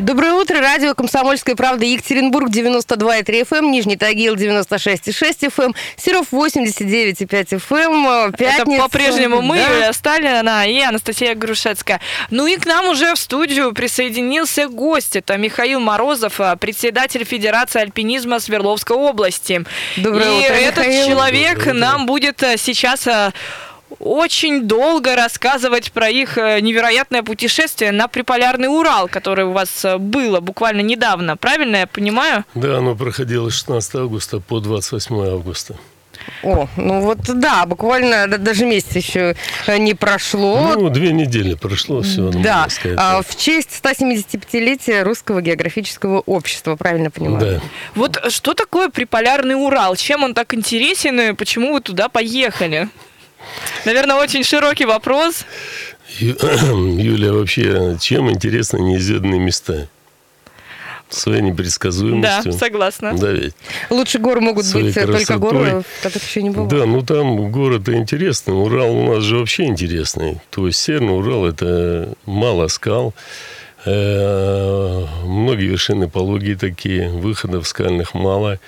Доброе утро. Радио «Комсомольская правда» Екатеринбург 92,3 FM, эм, Нижний Тагил 96,6 FM, эм, Серов 89,5 FM, Пятница. Это по-прежнему мы, да? Юлия Сталина и Анастасия Грушецкая. Ну и к нам уже в студию присоединился гость. Это Михаил Морозов, а, председатель Федерации альпинизма Свердловской области. Доброе и утро, этот Михаил. человек Доброе нам будет а, сейчас а, очень долго рассказывать про их э, невероятное путешествие на приполярный Урал, которое у вас э, было буквально недавно. Правильно я понимаю? Да, оно проходило с 16 августа по 28 августа. О, ну вот да, буквально даже месяц еще э, не прошло. Ну, две недели прошло все. Да, а, в честь 175-летия Русского географического общества, правильно понимаю? Да. Вот что такое приполярный Урал? Чем он так интересен и почему вы туда поехали? Наверное, очень широкий вопрос. Юля, вообще, чем интересны неизведанные места? Своей непредсказуемостью. Да, согласна. Да, ведь. Лучше горы могут Своей быть красотой. только горы, так это еще не было. Да, ну там горы-то интересные. Урал у нас же вообще интересный. То есть Северный Урал – это мало скал, э, многие вершины пологие такие, выходов скальных мало.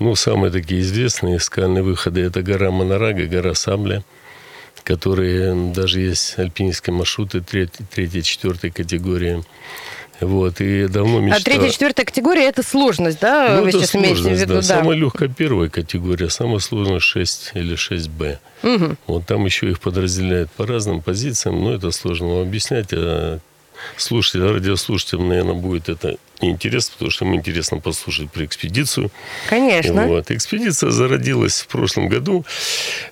Ну, самые такие известные скальные выходы – это гора Монорага, гора Сабля – которые даже есть альпинистские маршруты третьей, четвертой категории. Вот, и давно мечтал... А третья, четвертая категория – это сложность, да? Ну, Вы это сейчас сложность, имеете в виду? Да. да. Самая легкая первая категория, самая сложная 6 или 6Б. Угу. Вот там еще их подразделяют по разным позициям, но это сложно вам объяснять. А слушатель, радиослушателям, наверное, будет это интересно, потому что им интересно послушать про экспедицию. Конечно. Вот. Экспедиция зародилась в прошлом году.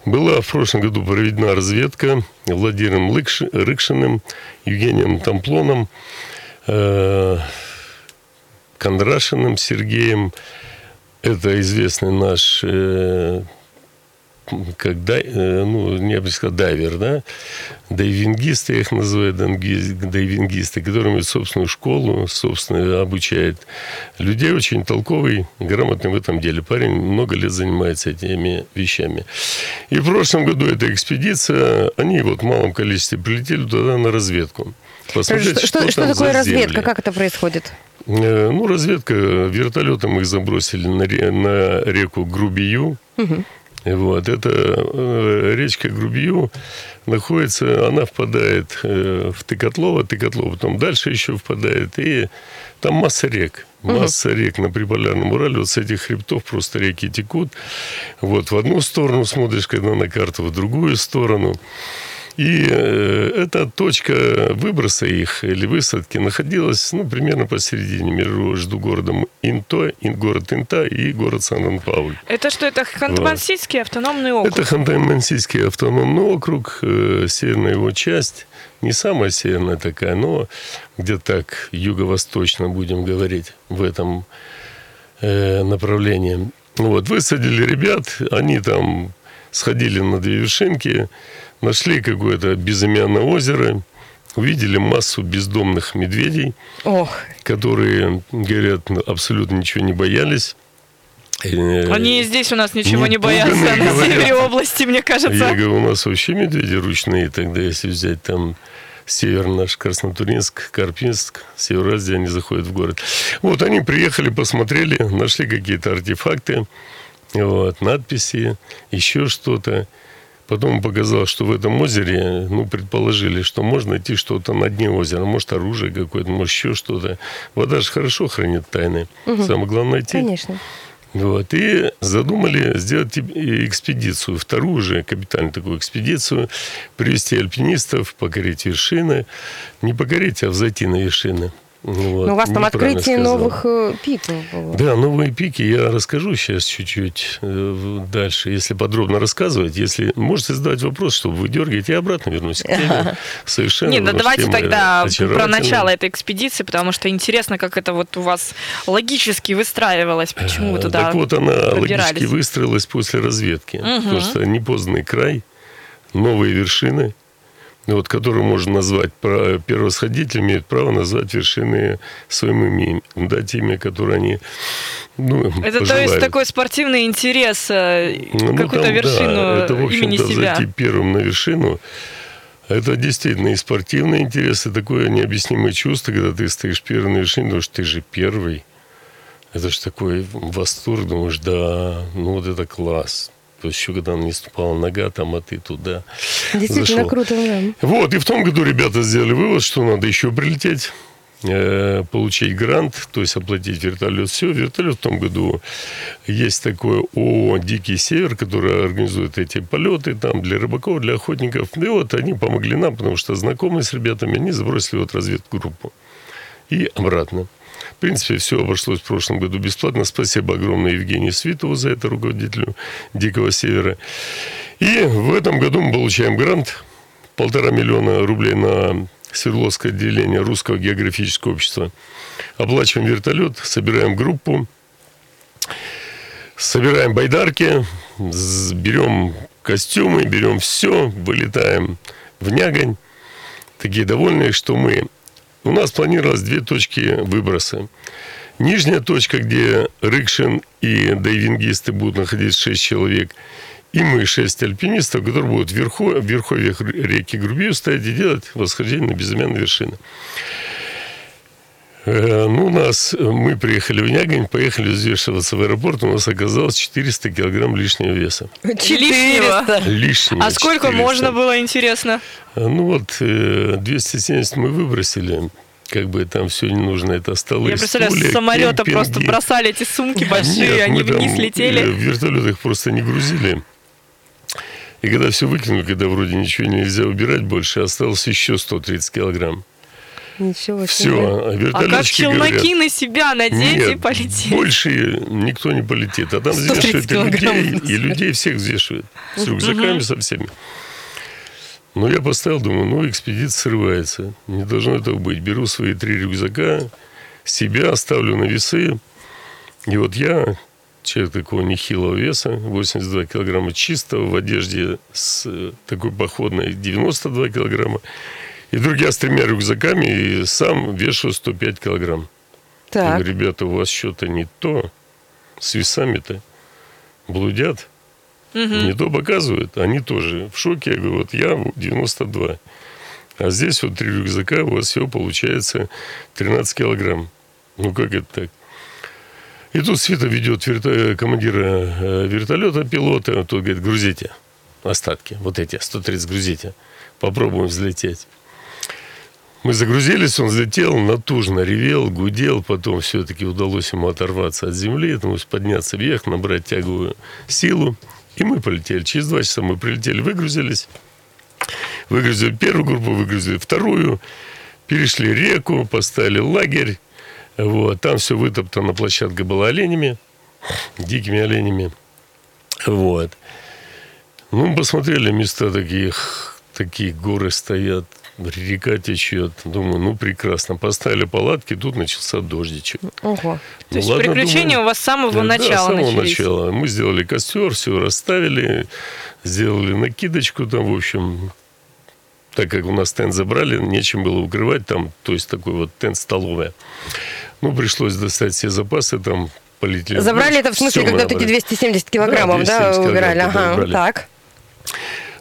Была в прошлом году проведена разведка Владимиром Рыкшиным, Евгением Тамплоном, э, Кондрашиным Сергеем. Это известный наш э, как дай, э, ну, не бы сказал, дайвер, да, дайвингисты, я их называю, дайвингисты, которые имеют собственную школу, собственно, обучает людей, очень толковый, грамотный в этом деле. Парень много лет занимается этими вещами. И в прошлом году эта экспедиция, они вот в малом количестве прилетели туда на разведку. Посмотреть, что, что, что такое разведка? Земли. Как это происходит? Э, ну, разведка. Вертолетом их забросили на, на реку Грубию. Угу. Вот. Это э, речка Грубью находится, она впадает э, в Тыкотлово, Тыкотлово потом дальше еще впадает, и там масса рек. Масса угу. рек на Приполярном Урале. Вот с этих хребтов просто реки текут. Вот в одну сторону смотришь, когда на карту, в другую сторону. И э, эта точка выброса их или высадки находилась ну, примерно посередине между городом Инто, город Инта и город Сан-Пауль. Это что, это Ханты-Мансийский автономный округ? Это Ханты-Мансийский автономный округ, э, северная его часть. Не самая северная такая, но где так юго-восточно, будем говорить, в этом э, направлении. Вот, высадили ребят, они там сходили на две вершинки, нашли какое-то безымянное озеро, увидели массу бездомных медведей, Ох. которые, говорят, абсолютно ничего не боялись. Э, Они и здесь у нас ничего не, не боятся, на севере области, мне кажется. Я говорю, у нас вообще медведи ручные, тогда если взять там север наш, Краснотуринск, Карпинск, Северазия, они заходят в город. Вот они приехали, посмотрели, нашли какие-то артефакты, вот, надписи, еще что-то. Потом показал, что в этом озере, ну, предположили, что можно найти что-то на дне озера. Может, оружие какое-то, может, еще что-то. Вода же хорошо хранит тайны. Угу. Самое главное найти. Конечно. Вот. И задумали сделать экспедицию, вторую же капитальную такую экспедицию, привести альпинистов, покорить вершины. Не покорить, а взойти на вершины. Вот, Но у вас там открытие сказал. новых э, пиков было. Да, новые пики. Я расскажу сейчас чуть-чуть э, дальше, если подробно рассказывать. Если можете задать вопрос, чтобы вы дергаете, я обратно вернусь к теме. Совершенно. Нет, да давайте тогда про начало этой экспедиции, потому что интересно, как это вот у вас логически выстраивалось, почему вы туда Так вот, она логически выстроилась после разведки. Потому что непознанный край, новые вершины, вот, которые можно назвать первосходитель, имеют право назвать вершины своим именем, дать имя, которое они ну, Это то пожелают. есть такой спортивный интерес, э, Ну, какую-то там, вершину да, это, в имени себя. зайти первым на вершину, это действительно и спортивный интерес, и такое необъяснимое чувство, когда ты стоишь первым на вершине, потому что ты же первый. Это же такой восторг, думаешь, да, ну вот это класс. То есть еще когда не ступала нога там, а ты туда Действительно зашел. круто, да. Вот, и в том году ребята сделали вывод, что надо еще прилететь, э, получить грант, то есть оплатить вертолет. Все, вертолет в том году есть такое ООО «Дикий север», которое организует эти полеты там для рыбаков, для охотников. И вот они помогли нам, потому что знакомые с ребятами, они забросили вот разведгруппу. И обратно. В принципе, все обошлось в прошлом году бесплатно. Спасибо огромное Евгению Свитову за это, руководителю Дикого Севера. И в этом году мы получаем грант полтора миллиона рублей на Свердловское отделение Русского географического общества. Оплачиваем вертолет, собираем группу, собираем байдарки, берем костюмы, берем все, вылетаем в Нягань. Такие довольные, что мы... У нас планировалось две точки выброса. Нижняя точка, где Рыкшин и дайвингисты будут находиться 6 человек, и мы, 6 альпинистов, которые будут вверху, в верховьях реки Грубию стоять и делать восхождение на безымянные вершины. Э, Ну, у нас, э, мы приехали в Нягань, поехали взвешиваться в аэропорт, у нас оказалось 400 килограмм лишнего веса. Лишнего. 400. Лишнего. А сколько 400. можно было, интересно? А, Ну вот, э, 270 мы выбросили. Как бы там все не нужно. Это столы, Я представляю, стулья, с самолета кемпинги. просто бросали эти сумки большие, Нет, они вниз э, летели. В вертолет их просто не грузили. И когда все выкинули, когда вроде ничего нельзя убирать больше, осталось еще 130 килограмм. Ничего себе. Все, а А вертолетчики как челноки говорят, на себя надеть и нет, полететь? больше никто не полетит. А там 130 взвешивают и людей, и людей всех взвешивают. С рюкзаками, со всеми. Но я поставил, думаю, ну, экспедиция срывается. Не должно этого быть. Беру свои три рюкзака, себя ставлю на весы. И вот я, человек такого нехилого веса, 82 килограмма чистого, в одежде с э, такой походной 92 килограмма. И вдруг я с тремя рюкзаками и сам вешу 105 килограмм. Я Так. говорю, ребята, у вас что-то не то с весами-то. Блудят. Не то показывают. Они тоже в шоке. Я говорю, вот я 92. А здесь вот три рюкзака, у вас всего получается 13 килограмм. Ну, как это так? И тут Света ведет верто- командира э, вертолета, пилота. Тут говорит, грузите остатки. Вот эти, 130 грузите. Попробуем взлететь. Мы загрузились, он взлетел, натужно ревел, гудел, потом все-таки удалось ему оторваться от земли, есть подняться вверх, набрать тяговую силу, и мы полетели. Через два часа мы прилетели, выгрузились, выгрузили первую группу, выгрузили вторую, перешли реку, поставили лагерь, вот, там все вытоптано, площадка была оленями, дикими оленями, вот. Ну, мы посмотрели места таких, такие горы стоят, река течет. Думаю, ну прекрасно. Поставили палатки, тут начался дождичек. Ого. То есть Ну, ладно, приключения думаю. у вас с самого Да, начала с самого начались. начала. Мы сделали костер, все расставили, сделали накидочку там, в общем, так как у нас тент забрали, нечем было укрывать там, то есть такой вот тент-столовая. Ну, пришлось достать все запасы там, полетели. Забрали это в смысле, когда набрали. 270 килограммов, да, 270 убирали? килограмм, да, Ага, убрали. так.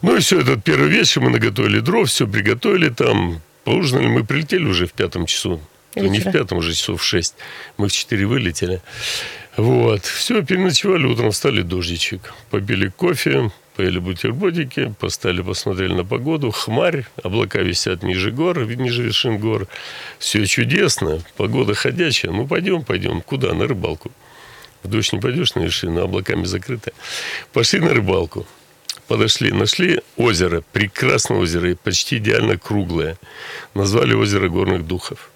Ну и все, этот первый вечер мы наготовили дров, все приготовили там. Поужинали, мы прилетели уже в пятом часу. Ну, не в Вечера. пятом, уже часов в шесть. Мы в четыре вылетели. Вот. Все, переночевали, утром встали дождичек. Попили кофе, поели бутербродики, поставили, посмотрели на погоду. Хмарь, облака висят ниже гор, ниже вершин гор. Все чудесно, погода ходячая. Ну, пойдем, пойдем. Куда? На рыбалку. В дождь не пойдешь на вершину, облаками закрыто. Пошли на рыбалку. Подошли, нашли озеро, прекрасное озеро, и почти идеально круглое. Назвали озеро горных духов.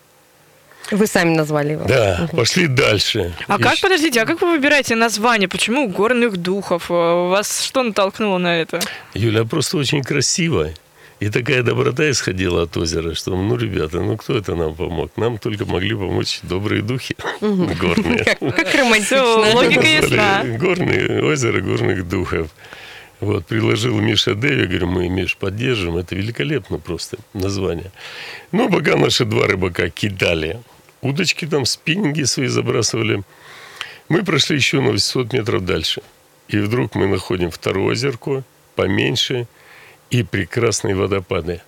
Вы сами назвали его. Да, пошли дальше. А И как, подождите, а как вы выбираете название? Почему горных духов? Э, Вас что натолкнуло на это? Юля просто очень красиво. И такая доброта исходила от озера, что, ну, ребята, ну, кто это нам помог? Нам только могли помочь добрые духи горные. Как, романтично. логика ясна. Горные, озеро горных духов. Вот, предложил Миша Дэви, говорю, мы, Миш, поддержим. Это великолепно просто название. Ну, пока наши два рыбака кидали удочки там, спиннинги свои забрасывали, мы прошли еще на 800 метров дальше. И вдруг мы находим второе озерко, поменьше, и прекрасные водопады.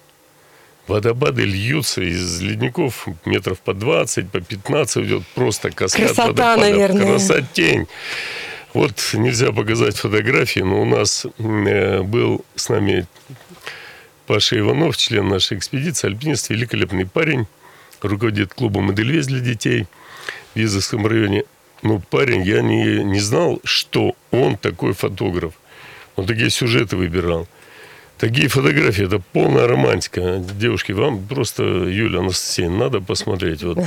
Водопады льются из ледников метров по 20, по 15, идет просто каскад Красота, водопадов. наверное. Красотень. Вот нельзя показать фотографии, но у нас э, был с нами Паша Иванов, член нашей экспедиции, альпинист, великолепный парень, руководит клубом «Эдельвейс» для детей в Визовском районе. Ну, парень, я не, не знал, что он такой фотограф. Он такие сюжеты выбирал. Такие фотографии, это полная романтика. Девушки, вам просто, Юля, Анастасия, надо посмотреть. Вот,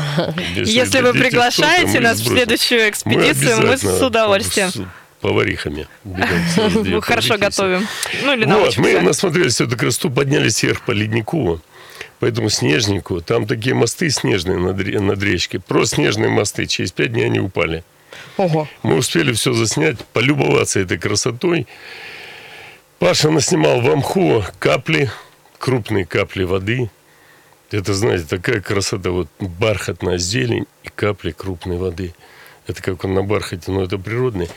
Если вы дадите приглашаете мы нас в следующую экспедицию, мы с обязательно удовольствием. с поварихами. Берем Мы хорошо готовим. Ну, или Вот, мы насмотрелись эту красоту, поднялись вверх по леднику, по этому снежнику. Там такие мосты снежные над, над речкой. Просто снежные мосты. Через пять дней они упали. Ого. Мы успели все заснять, полюбоваться этой красотой. Паша наснимал в Амху капли, крупные капли воды. Это, знаете, такая красота, вот бархатная зелень и капли крупной воды. Это как он на бархате, но это природный.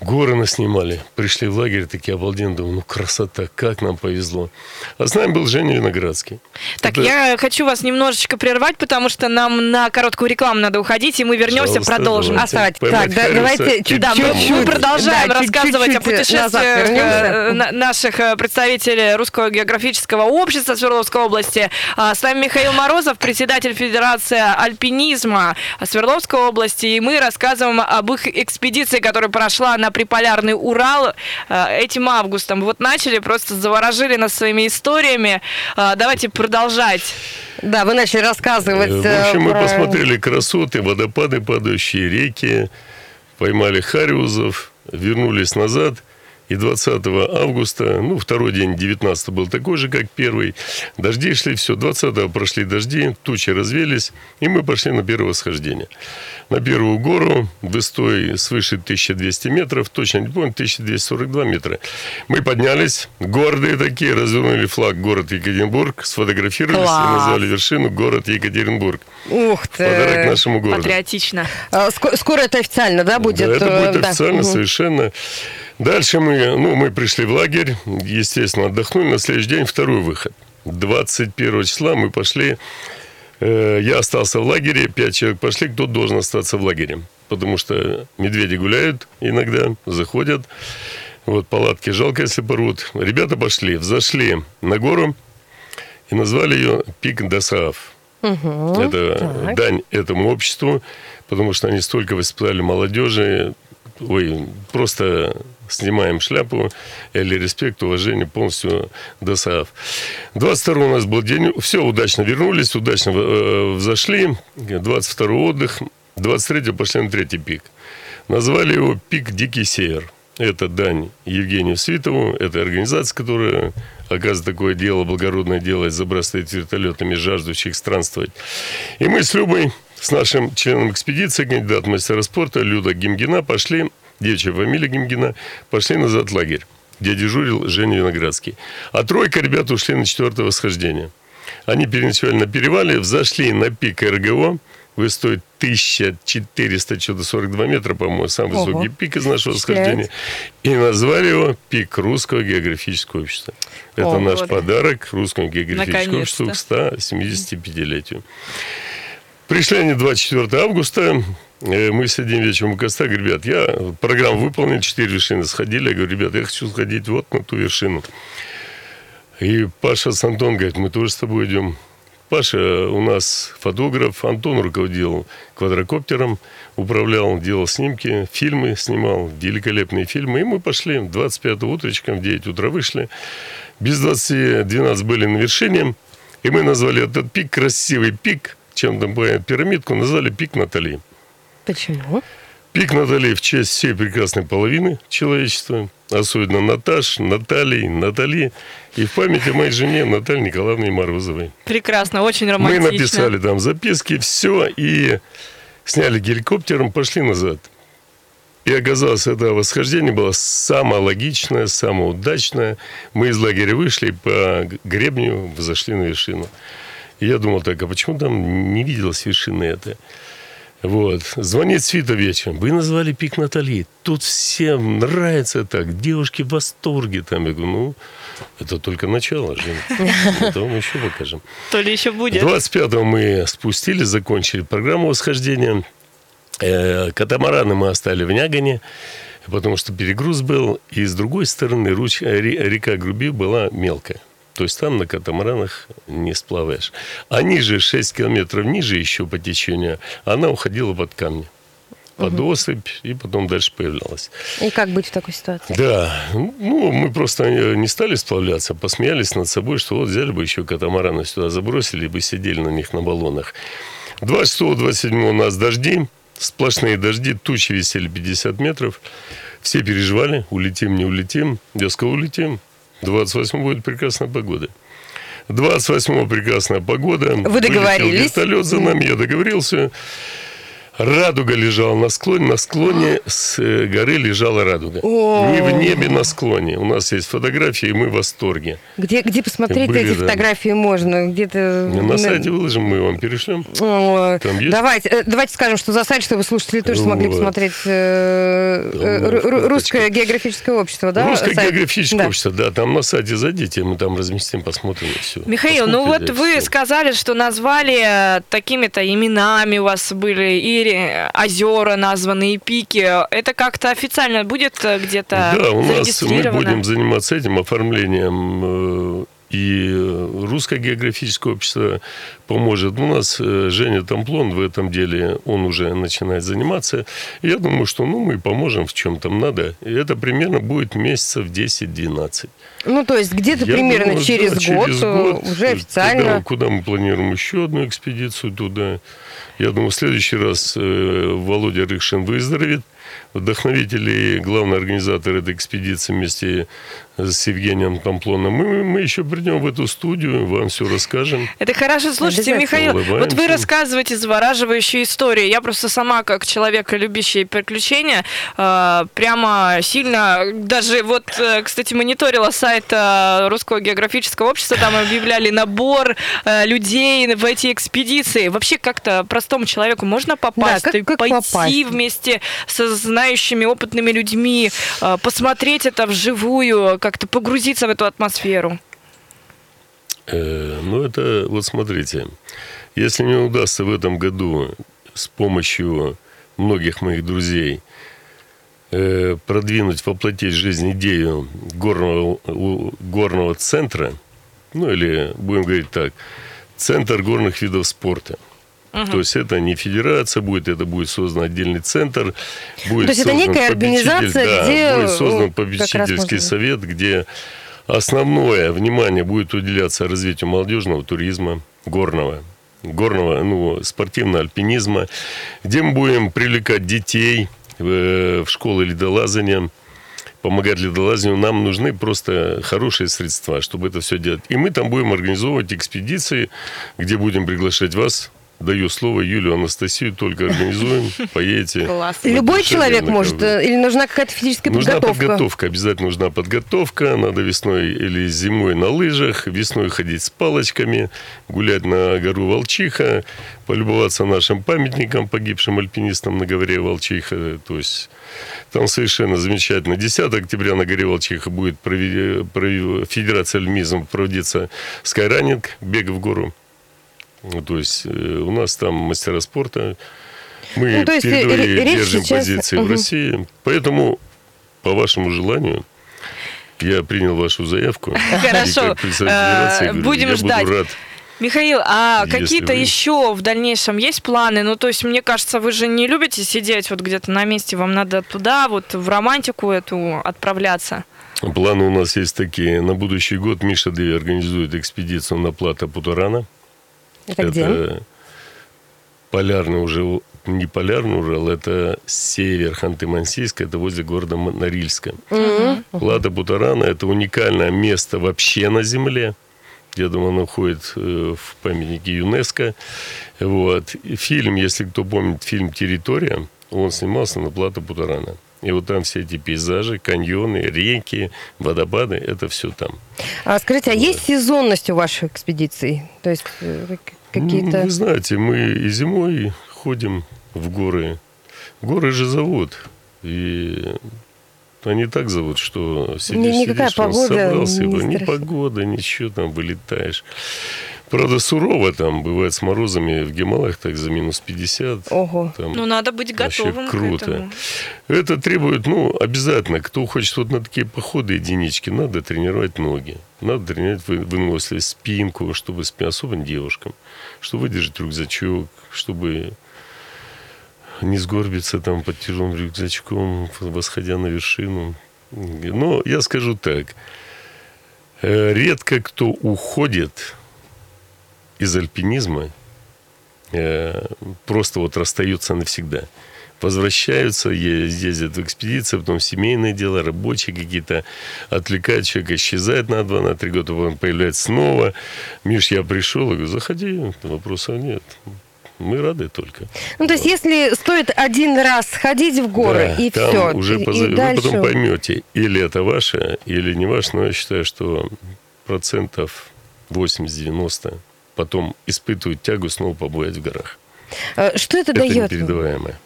Горы наснимали. Пришли в лагерь, такие обалденные. Думаю, ну красота, как нам повезло. А с нами был Женя Виноградский. Так, Это- я хочу вас немножечко прервать, потому что нам на короткую рекламу надо уходить, и мы вернемся, Пожалуйста, продолжим. Оставайтесь. Поймать Так, да, давайте и чуть- Да, мы, чуть-чуть. мы продолжаем Да, рассказывать о чуть-чуть назад путешествиях э, на- наших э, представителей Русского географического общества Свердловской области. А, С нами Михаил Морозов, председатель Федерации альпинизма Свердловской области, и мы рассказываем об их экспедиции, которая прошла на Приполярный Урал э, этим августом. Вот начали, просто заворожили нас своими историями. А, Давайте продолжать. Да, вы начали рассказывать. Э, В э, общем, мы посмотрели красоты, водопады, падающие реки, поймали хариузов, вернулись назад. И 20 августа, ну, второй день, 19 был такой же, как первый. Дожди шли, все. 20 прошли дожди, тучи развелись, и мы пошли на первое восхождение. На первую гору, высотой свыше 1200 метров, точно не помню, 1242 метра. Мы поднялись, гордые такие, развернули флаг город Екатеринбург, сфотографировались Класс. и назвали вершину город Екатеринбург. Ух ты. Подарок нашему городу. Патриотично. А, ско- Скоро это официально, да, будет? Да, это э, будет да. официально Мгм. совершенно. Дальше мы, ну, мы пришли в лагерь, естественно, отдохнули. На следующий день второй выход. 21 числа мы пошли, э, я остался в лагере, пять человек пошли, кто должен остаться в лагере. Потому что медведи гуляют иногда, заходят. Вот палатки жалко, если порвут. Ребята пошли, взошли на гору и назвали ее Пик Досааф. Это так. дань этому обществу, потому что они столько воспитали молодежи. Ой, просто снимаем шляпу, или респект, уважение полностью ДОСААФ. 22 у нас был день, все удачно вернулись, удачно э, взошли, 22 отдых, 23 пошли на третий пик. Назвали его «Пик Дикий Север». Это дань Евгению Свитову, это организация, которая оказывает такое дело, благородное дело, забрасывает вертолетами жаждущих странствовать. И мы с Любой, с нашим членом экспедиции, кандидат мастера спорта Люда Гимгина, пошли, девичья фамилия Гимгина, пошли назад в лагерь, где дежурил Женя Виноградский. А тройка ребят ушли на четвертое восхождение. Они переночевали на перевале, взошли на пик РГО, высотой 1442 метра, по-моему, самый Ого. высокий пик из нашего восхождения. И назвали его «Пик Русского географического общества». Это О, наш вот. подарок Русскому географическому обществу к 175-летию. Пришли они 24 августа. Э, Мы сидим вечером у костра. Говорю, ребят, я программу выполнил, 4 вершины сходили. Я говорю, ребят, я хочу сходить вот на ту вершину. И Паша с Антоном говорит, мы тоже с тобой идем. Паша у нас фотограф, Антон руководил квадрокоптером, управлял, делал снимки, фильмы снимал, великолепные фильмы. И мы пошли 25 утречком в 9 утра вышли. Без 20 12 были на вершине. И мы назвали этот пик, красивый пик, чем там пирамидку, назвали пик Натали. Почему? Пик Натали в честь всей прекрасной половины человечества, особенно Наташ, Натальи, Натали, и в память о моей жене Наталье Николаевне Морозовой. Прекрасно, очень Мы романтично. написали там записки, все, и сняли геликоптером, пошли назад. И оказалось, это восхождение было самое логичное, самое удачное. Мы из лагеря вышли по гребню, зашли на вершину. И я думал так, а почему там не виделась вершины этой? Вот. Звонит Свита вечером. Вы назвали пик Натали. Тут всем нравится так. Девушки в восторге. Там. Я говорю, ну, это только начало, Жень. Мы еще покажем. То ли еще будет. 25-го мы спустились, закончили программу восхождения. Э, Катамараны мы оставили в Нягане, потому что перегруз был. И с другой стороны руч- ре- река Груби была мелкая. То есть там на катамаранах не сплаваешь. А ниже, 6 километров ниже еще по течению, она уходила под камни. Под осыпь, и потом дальше появлялась. И как быть в такой ситуации? Да, ну, мы просто не стали сплавляться, посмеялись над собой, что вот взяли бы еще катамараны сюда забросили, бы сидели на них на баллонах. 26-27 у нас дожди, сплошные дожди, тучи висели 50 метров. Все переживали, улетим, не улетим. Я сказал, улетим. 28 будет прекрасная погода. 28 прекрасная погода. Вы договорились? Вылетел вертолет за нами, я договорился. Радуга лежала на склоне, на склоне с э, горы лежала радуга. О. Не в небе, на склоне. У нас есть фотографии, и мы в восторге. Где, где посмотреть Были, эти да. фотографии можно? Где-то... На сайте выложим, мы вам перешлем. О, Там есть? Давайте, э, давайте скажем, что за сайт, чтобы слушатели тоже смогли Вот. посмотреть э, э, русское географическое общество, да? Русское сайт? географическое Да. общество, да, там на сайте зайдите, мы там разместим, посмотрим и все. Михаил, ну вот вы сказали, что назвали э, такими-то именами у вас были и ре- озера названы, и пики. Это как-то официально будет э, где-то Да, у нас мы будем заниматься этим оформлением. И Русское географическое общество поможет. У нас э, Женя Тамплон в этом деле, он уже начинает заниматься. Я думаю, что ну, мы поможем в чем там надо. И это примерно будет месяцев 10-12. Ну, то есть где-то Я примерно думаю, через, да, год, через год, уже э, официально. Куда, куда мы планируем еще одну экспедицию туда. Я думаю, в следующий раз э, Володя Рыкшин выздоровеет. Вдохновитель и главный организатор этой экспедиции вместе с Евгением Тамплоном. Мы, мы еще придем в эту студию, вам все расскажем. Это хорошо. Слушайте. Михаил, вот вы Улыбаемся. рассказываете завораживающие истории. Я просто сама, как человек, любящий приключения, э, прямо сильно, даже вот, э, кстати, мониторила сайт э, Русского географического общества, там объявляли набор людей в эти экспедиции. Вообще как-то простому человеку можно попасть, как- и как пойти попасть? вместе со знающими, опытными людьми, посмотреть это вживую, как-то погрузиться в эту атмосферу. Э, ну, это, вот смотрите, если мне удастся в этом году с помощью многих моих друзей э, продвинуть, воплотить в жизнь идею горного, горного центра, ну, или, будем говорить так, центр горных видов спорта. То есть это не федерация будет, это будет создан отдельный центр. Будет То есть это создан некая организация, да, где, будет создан попечительский совет, где основное внимание будет уделяться развитию молодежного туризма, горного, горного, ну, спортивного альпинизма, где мы будем привлекать детей э, в школы ледолазания, помогать ледолазанию. Нам нужны просто хорошие средства, чтобы это все делать. И мы там будем организовывать экспедиции, где будем приглашать вас. Даю слово Юлию, Анастасию, только организуем, поедете. Класс. Любой человек может, э, или нужна какая-то физическая Нужна подготовка? подготовка, обязательно нужна подготовка. Надо весной или зимой на лыжах, весной ходить с палочками, гулять на гору Волчиха, полюбоваться нашим памятником погибшим альпинистам на горе Волчиха. То есть там совершенно замечательно. 10 октября на горе Волчиха будет проведи- прове- Федерация альпинизма проводиться скайранинг, бег в гору. Ну, То есть э, у нас там мастера спорта. Мы Ну, то есть, э, передовые держим сейчас- позиции в Мгм. России. Поэтому, по вашему желанию, я принял вашу заявку. Хорошо. Э, будем ждать. Михаил, а какие-то вы- еще в дальнейшем есть планы? Ну, то есть, мне кажется, вы же не любите сидеть вот где-то на месте, вам надо туда, вот в романтику эту отправляться. Планы у нас есть такие. На будущий год Миша Деви организует экспедицию на плато Путарана. Это где? полярный уже, не полярный Урал, это север Ханты-Мансийска, это возле города Норильска. Мгм. Плата Путарана – это уникальное место вообще на Земле. Я думаю, оно входит э, в памятники ЮНЕСКо. Вот. Фильм, если кто помнит, фильм «Территория», он снимался на Плата Путарана. И вот там все эти пейзажи, каньоны, реки, водопады, это все там. А скажите, а есть сезонность у ваших экспедиций? То есть э, Ну, какие-то... вы знаете, мы и зимой ходим в горы. Горы же зовут. И они так зовут, что сидишь, Ни- никакая сидишь, погода собрался, не страшна. погода, ничего, там вылетаешь. Правда, сурово там, бывает с морозами в Гималаях, так за минус 50. Ого. Там Ну, надо быть вообще готовым круто. к этому. Это требует, ну, обязательно, кто хочет вот на такие походы единички, надо тренировать ноги. Надо тренировать вы- выносливость, спинку, чтобы особенно девушкам, чтобы выдержать рюкзачок, чтобы не сгорбиться там под тяжелым рюкзачком, восходя на вершину. Но я скажу так. э, Редко кто уходит из альпинизма, э, просто вот расстаются навсегда. Возвращаются, ездят в экспедиции, потом семейные дела, рабочие какие-то, отвлекают человека, исчезает на два, на три года, потом появляется снова. Миш, я пришел, я говорю, заходи, вопросов нет. Мы рады только. Ну, то есть, если стоит один раз сходить в горы, Да, и там все, уже и, поза- и вы дальше... потом поймете, или это ваше, или не ваше, но я считаю, что процентов 80-90 потом испытывают тягу снова побывать в горах. Э, Что это, Это дает? непередаваемое.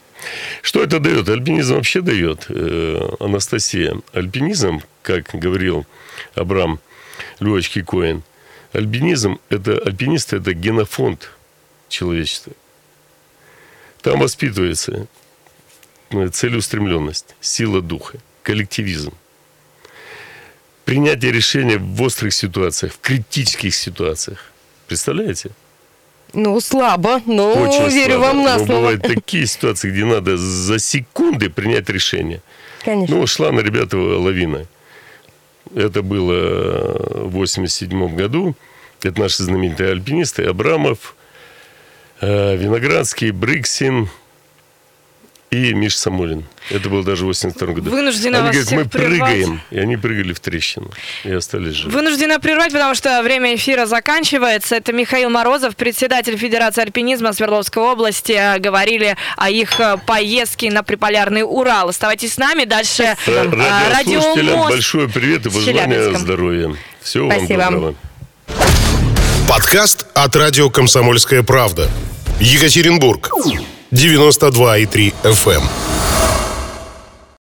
Что это дает? Альпинизм вообще дает, э, Анастасия. Альпинизм, как говорил Абрам Львович Кикоин, альпинизм, это, альпинист – это генофонд человечества. Там воспитывается э, целеустремленность, сила духа, коллективизм. Принятие решения в острых ситуациях, в критических ситуациях. Представляете? Ну, слабо, но Очень верю слабо. вам на Но слово. бывают такие ситуации, где надо за секунды принять решение. Конечно. Ну, шла на ребята лавина. Это было в 87 году. Это наши знаменитые альпинисты. Абрамов, э, Виноградский, Брыксин и Миш Самулин. Это было даже в 82 году. Вынуждена Они вас говорят, мы прервать. прыгаем. И они прыгали в трещину. И остались живы. Вынуждена прервать, потому что время эфира заканчивается. Это Михаил Морозов, председатель Федерации альпинизма Свердловской области. Говорили о их э, поездке на приполярный Урал. Оставайтесь с нами. Дальше э, Радиослушателям радиомост. большой привет и пожелания здоровья. Всего вам Спасибо. доброго. Подкаст от радио «Комсомольская правда». Екатеринбург. 92,3 FM.